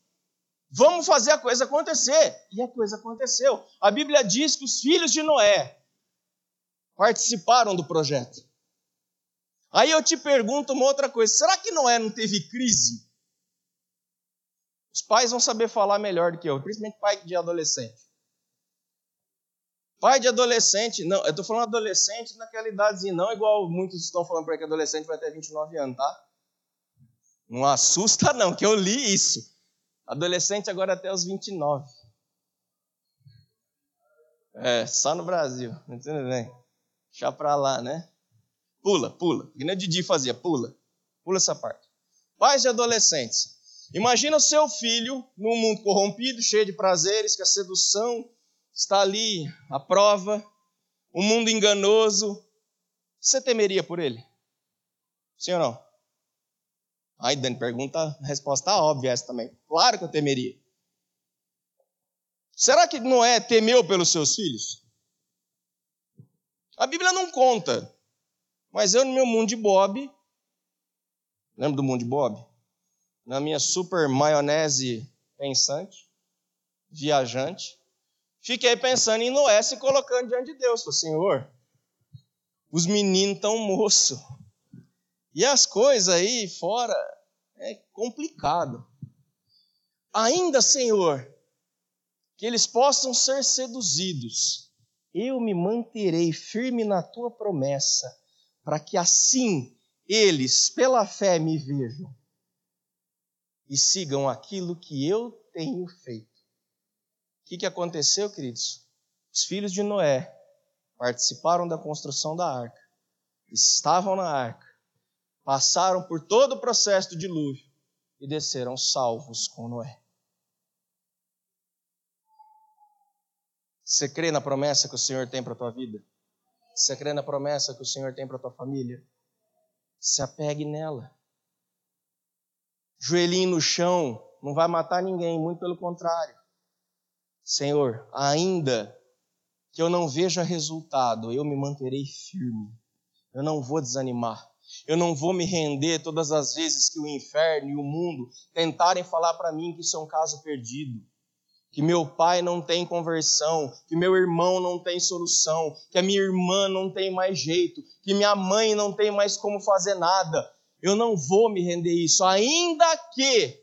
Vamos fazer a coisa acontecer. E a coisa aconteceu. A Bíblia diz que os filhos de Noé participaram do projeto. Aí eu te pergunto uma outra coisa: será que Noé não teve crise? Os pais vão saber falar melhor do que eu, principalmente pai de adolescente. Pai de adolescente, não, eu estou falando adolescente naquela idadezinha, não igual muitos estão falando para que adolescente vai ter 29 anos, tá? Não assusta não, que eu li isso. Adolescente agora até os 29. É, só no Brasil, entendeu bem? Deixa pra lá, né? Pula, pula. Que nem o Didi fazia, pula. Pula essa parte. Pais de adolescentes. Imagina o seu filho num mundo corrompido, cheio de prazeres, que a sedução está ali à prova, um mundo enganoso. Você temeria por ele? Sim ou não? Aí Dani pergunta, a resposta óbvia essa também. Claro que eu temeria. Será que Noé temeu pelos seus filhos? A Bíblia não conta. Mas eu, no meu mundo de Bob, lembra do mundo de Bob? na minha super maionese pensante, viajante, fiquei pensando em Noé se colocando diante de Deus. Falei, Senhor, os meninos estão moço. E as coisas aí fora é complicado. Ainda, Senhor, que eles possam ser seduzidos. Eu me manterei firme na tua promessa, para que assim eles, pela fé, me vejam e sigam aquilo que eu tenho feito. Que, que aconteceu, queridos? Os filhos de Noé participaram da construção da arca, estavam na arca, passaram por todo o processo do dilúvio e desceram salvos com Noé. Você crê na promessa que o Senhor tem para a tua vida? Você crê na promessa que o Senhor tem para a tua família? Se apegue nela joelhinho no chão, não vai matar ninguém, muito pelo contrário. Senhor, ainda que eu não veja resultado, eu me manterei firme. Eu não vou desanimar. Eu não vou me render todas as vezes que o inferno e o mundo tentarem falar para mim que isso é um caso perdido. Que meu pai não tem conversão, que meu irmão não tem solução, que a minha irmã não tem mais jeito, que minha mãe não tem mais como fazer nada eu não vou me render isso, ainda que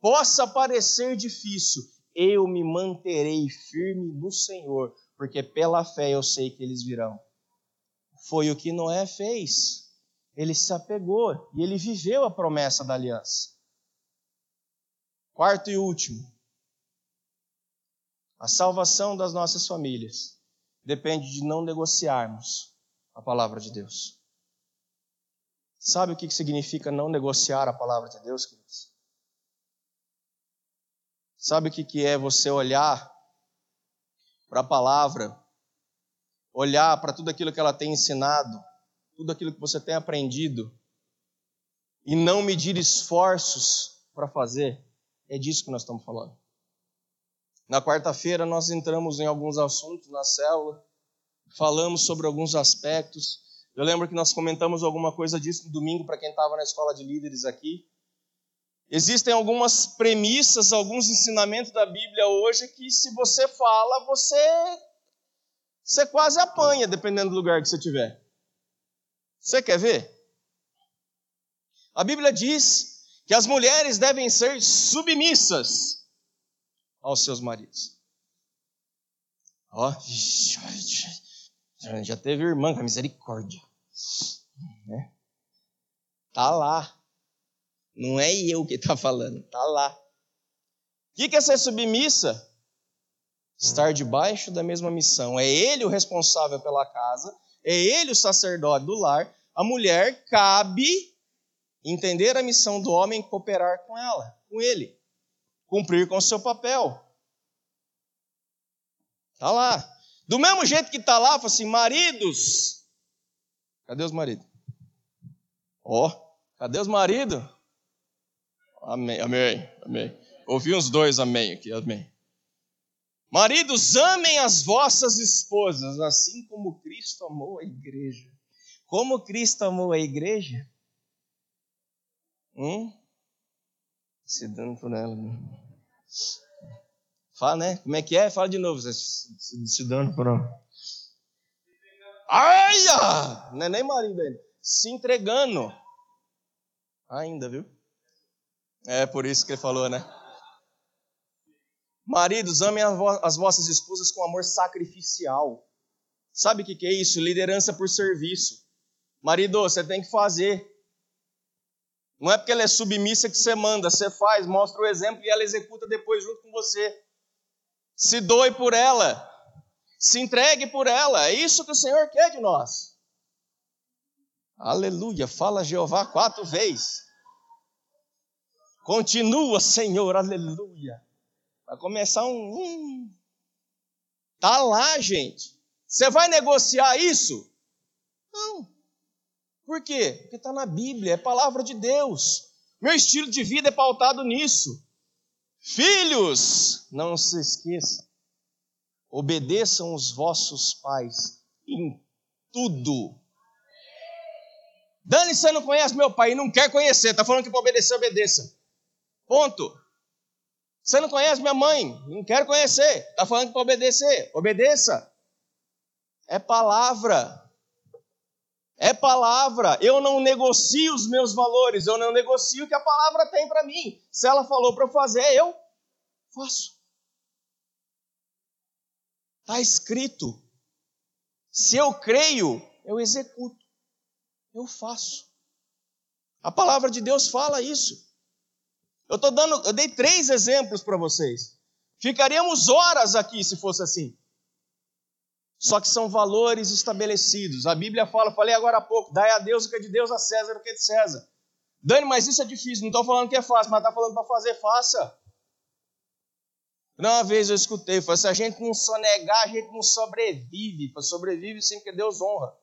possa parecer difícil, eu me manterei firme no Senhor, porque pela fé eu sei que eles virão. Foi o que Noé fez. Ele se apegou e ele viveu a promessa da aliança. Quarto e último. A salvação das nossas famílias depende de não negociarmos a palavra de Deus. Sabe o que significa não negociar a palavra de Deus, queridos? Sabe o que é você olhar para a palavra, olhar para tudo aquilo que ela tem ensinado, tudo aquilo que você tem aprendido, e não medir esforços para fazer, é disso que nós estamos falando. Na quarta-feira nós entramos em alguns assuntos na célula, falamos sobre alguns aspectos. Eu lembro que nós comentamos alguma coisa disso no domingo para quem estava na escola de líderes aqui. Existem algumas premissas, alguns ensinamentos da Bíblia hoje que se você fala, você você quase apanha dependendo do lugar que você tiver. Você quer ver? A Bíblia diz que as mulheres devem ser submissas aos seus maridos. Ó, já teve irmã com misericórdia. Né? Tá lá. Não é eu que está falando, tá lá. O que é ser submissa? Estar debaixo da mesma missão. É ele o responsável pela casa, é ele o sacerdote do lar. A mulher cabe entender a missão do homem cooperar com ela, com ele, cumprir com o seu papel. Tá lá. Do mesmo jeito que tá lá, fala assim, maridos. Cadê os maridos? Ó, oh, cadê os maridos? Amém, amém, amém. Ouvi uns dois amém aqui, amém. Maridos, amem as vossas esposas, assim como Cristo amou a igreja. Como Cristo amou a igreja? Hum? Se dando por ela. Né? Fala, né? Como é que é? Fala de novo. Se, se dando por ela. Ai! Não é nem marido ainda. Se entregando. Ainda, viu? É por isso que ele falou, né? Maridos, amem as vossas esposas com amor sacrificial. Sabe o que é isso? Liderança por serviço. Marido, você tem que fazer. Não é porque ela é submissa que você manda, você faz, mostra o exemplo e ela executa depois junto com você. Se doe por ela, se entregue por ela. É isso que o Senhor quer de nós. Aleluia. Fala Jeová quatro vezes. Continua, Senhor, aleluia. Vai começar um. Hum, tá lá, gente. Você vai negociar isso? Não. Por quê? Porque está na Bíblia, é palavra de Deus. Meu estilo de vida é pautado nisso. Filhos, não se esqueçam, obedeçam os vossos pais em tudo. Dani, você não conhece meu pai e não quer conhecer, está falando que para obedecer, obedeça. Ponto. Você não conhece minha mãe? Não quero conhecer. Está falando para obedecer. Obedeça. É palavra. É palavra. Eu não negocio os meus valores. Eu não negocio o que a palavra tem para mim. Se ela falou para eu fazer, eu faço. Está escrito. Se eu creio, eu executo. Eu faço. A palavra de Deus fala isso. Eu tô dando, eu dei três exemplos para vocês. Ficaríamos horas aqui se fosse assim. Só que são valores estabelecidos. A Bíblia fala, falei agora há pouco, dai a Deus o que é de Deus, a César o que é de César. Dani, mas isso é difícil. Não estou falando que é fácil, mas está falando para fazer, faça. Uma vez eu escutei, falei, se a gente não sonegar, a gente não sobrevive. Sobrevive sim, porque Deus honra.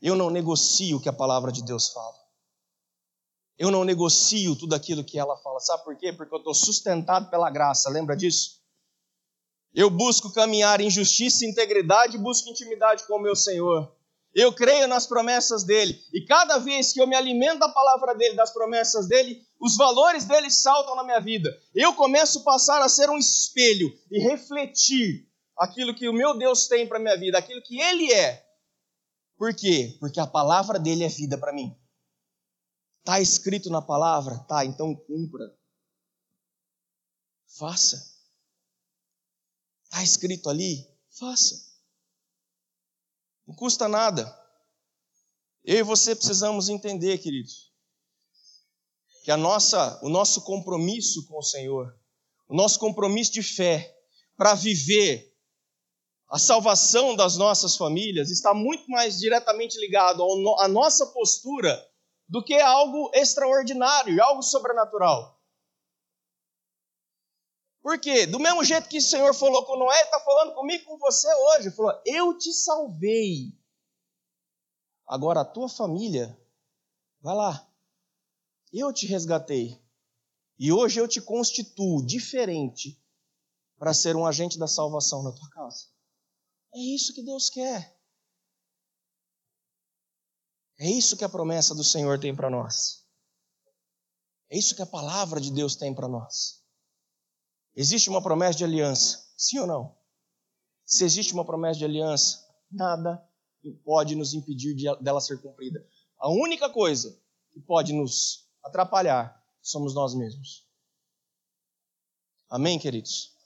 Eu não negocio o que a palavra de Deus fala. Eu não negocio tudo aquilo que ela fala. Sabe por quê? Porque eu estou sustentado pela graça. Lembra disso? Eu busco caminhar em justiça e integridade, busco intimidade com o meu Senhor. Eu creio nas promessas dele. E cada vez que eu me alimento da palavra dele, das promessas dele, os valores dele saltam na minha vida. Eu começo a passar a ser um espelho e refletir aquilo que o meu Deus tem para minha vida, aquilo que ele é. Por quê? Porque a palavra dele é vida para mim. Está escrito na palavra? Tá, então cumpra. Faça. Está escrito ali? Faça. Não custa nada. Eu e você precisamos entender, queridos, que a nossa, o nosso compromisso com o Senhor, o nosso compromisso de fé para viver a salvação das nossas famílias está muito mais diretamente ligado à nossa postura do que algo extraordinário, algo sobrenatural. Por quê? Do mesmo jeito que o Senhor falou com Noé, está falando comigo com você hoje. Falou: Eu te salvei. Agora a tua família, vai lá. Eu te resgatei. E hoje eu te constituo diferente para ser um agente da salvação na tua casa. É isso que Deus quer. É isso que a promessa do Senhor tem para nós. É isso que a palavra de Deus tem para nós. Existe uma promessa de aliança, sim ou não? Se existe uma promessa de aliança, nada pode nos impedir de, dela ser cumprida. A única coisa que pode nos atrapalhar somos nós mesmos. Amém, queridos?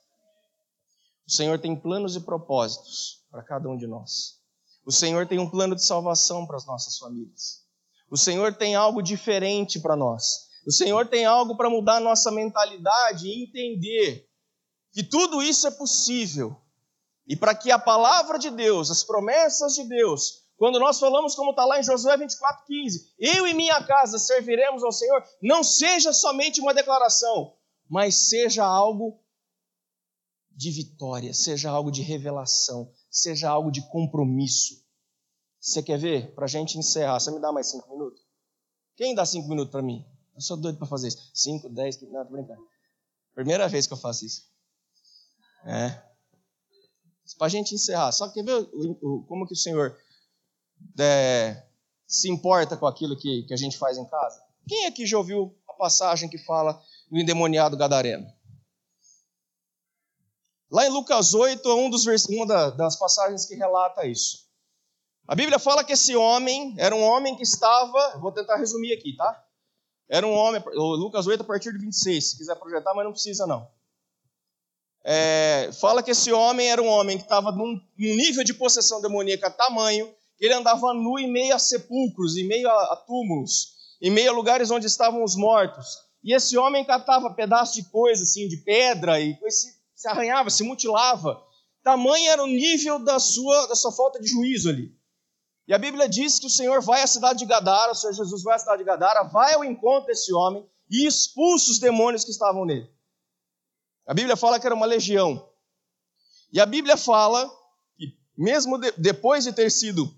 O Senhor tem planos e propósitos para cada um de nós. O Senhor tem um plano de salvação para as nossas famílias. O Senhor tem algo diferente para nós. O Senhor tem algo para mudar a nossa mentalidade e entender que tudo isso é possível. E para que a palavra de Deus, as promessas de Deus, quando nós falamos, como está lá em Josué 24,15, eu e minha casa serviremos ao Senhor, não seja somente uma declaração, mas seja algo de vitória, seja algo de revelação, seja algo de compromisso. Você quer ver? Para a gente encerrar, você me dá mais cinco minutos? Quem dá cinco minutos para mim? Eu sou doido para fazer isso. Cinco, dez, não, tô brincando. Primeira vez que eu faço isso. É. Para a gente encerrar. Só quer ver como que o Senhor é, se importa com aquilo que, que a gente faz em casa? Quem aqui já ouviu a passagem que fala do endemoniado gadareno? Lá em Lucas 8, é um dos, uma das passagens que relata isso. A Bíblia fala que esse homem era um homem que estava. Vou tentar resumir aqui, tá? Era um homem. Lucas 8, a partir de 26. Se quiser projetar, mas não precisa, não. É, fala que esse homem era um homem que estava num, nível de possessão demoníaca tamanho que ele andava nu em meio a sepulcros, em meio a, a túmulos, em meio a lugares onde estavam os mortos. E esse homem catava pedaços de coisa, assim, de pedra, e esse se arranhava, se mutilava. Tamanho era o nível da sua, da sua falta de juízo ali. E a Bíblia diz que o Senhor vai à cidade de Gadara, o Senhor Jesus vai à cidade de Gadara, vai ao encontro desse homem e expulsa os demônios que estavam nele. A Bíblia fala que era uma legião. E a Bíblia fala que, mesmo de, depois de ter sido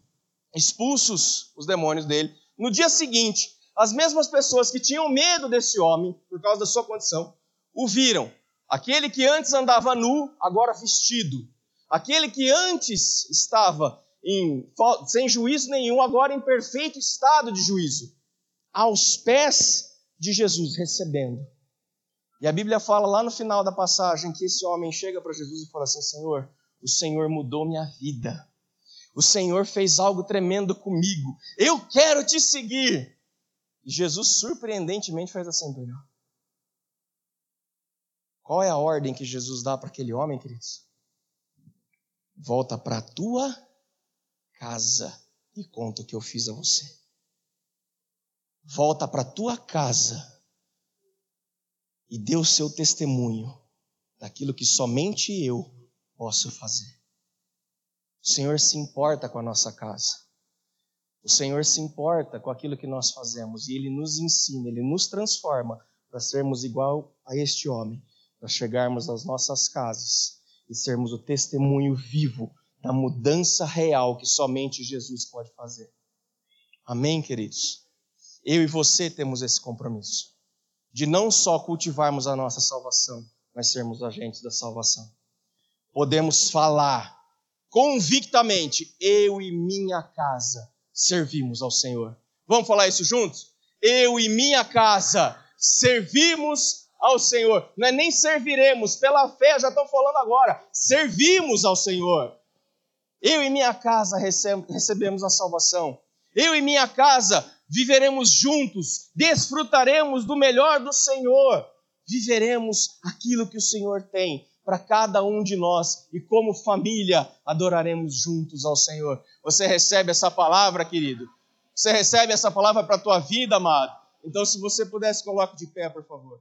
expulsos os demônios dele, no dia seguinte, as mesmas pessoas que tinham medo desse homem, por causa da sua condição, o viram Aquele que antes andava nu, agora vestido. Aquele que antes estava em, sem juízo nenhum, agora em perfeito estado de juízo. Aos pés de Jesus, recebendo. E a Bíblia fala lá no final da passagem que esse homem chega para Jesus e fala assim: Senhor, o Senhor mudou minha vida. O Senhor fez algo tremendo comigo. Eu quero te seguir. E Jesus surpreendentemente faz assim, Daniel. Qual é a ordem que Jesus dá para aquele homem, queridos? Volta para a tua casa e conta o que eu fiz a você. Volta para a tua casa e dê o seu testemunho daquilo que somente eu posso fazer. O Senhor se importa com a nossa casa. O Senhor se importa com aquilo que nós fazemos e Ele nos ensina, Ele nos transforma para sermos igual a este homem para chegarmos às nossas casas e sermos o testemunho vivo da mudança real que somente Jesus pode fazer. Amém, queridos? Eu e você temos esse compromisso de não só cultivarmos a nossa salvação, mas sermos agentes da salvação. Podemos falar convictamente: eu e minha casa servimos ao Senhor. Vamos falar isso juntos? Eu e minha casa servimos ao Senhor. Não é nem serviremos, pela fé, já estou falando agora, servimos ao Senhor. Eu e minha casa recebemos a salvação. Eu e minha casa viveremos juntos, desfrutaremos do melhor do Senhor, viveremos aquilo que o Senhor tem para cada um de nós e como família adoraremos juntos ao Senhor. Você recebe essa palavra, querido? Você recebe essa palavra para a tua vida, amado? Então, se você pudesse, coloque de pé, por favor.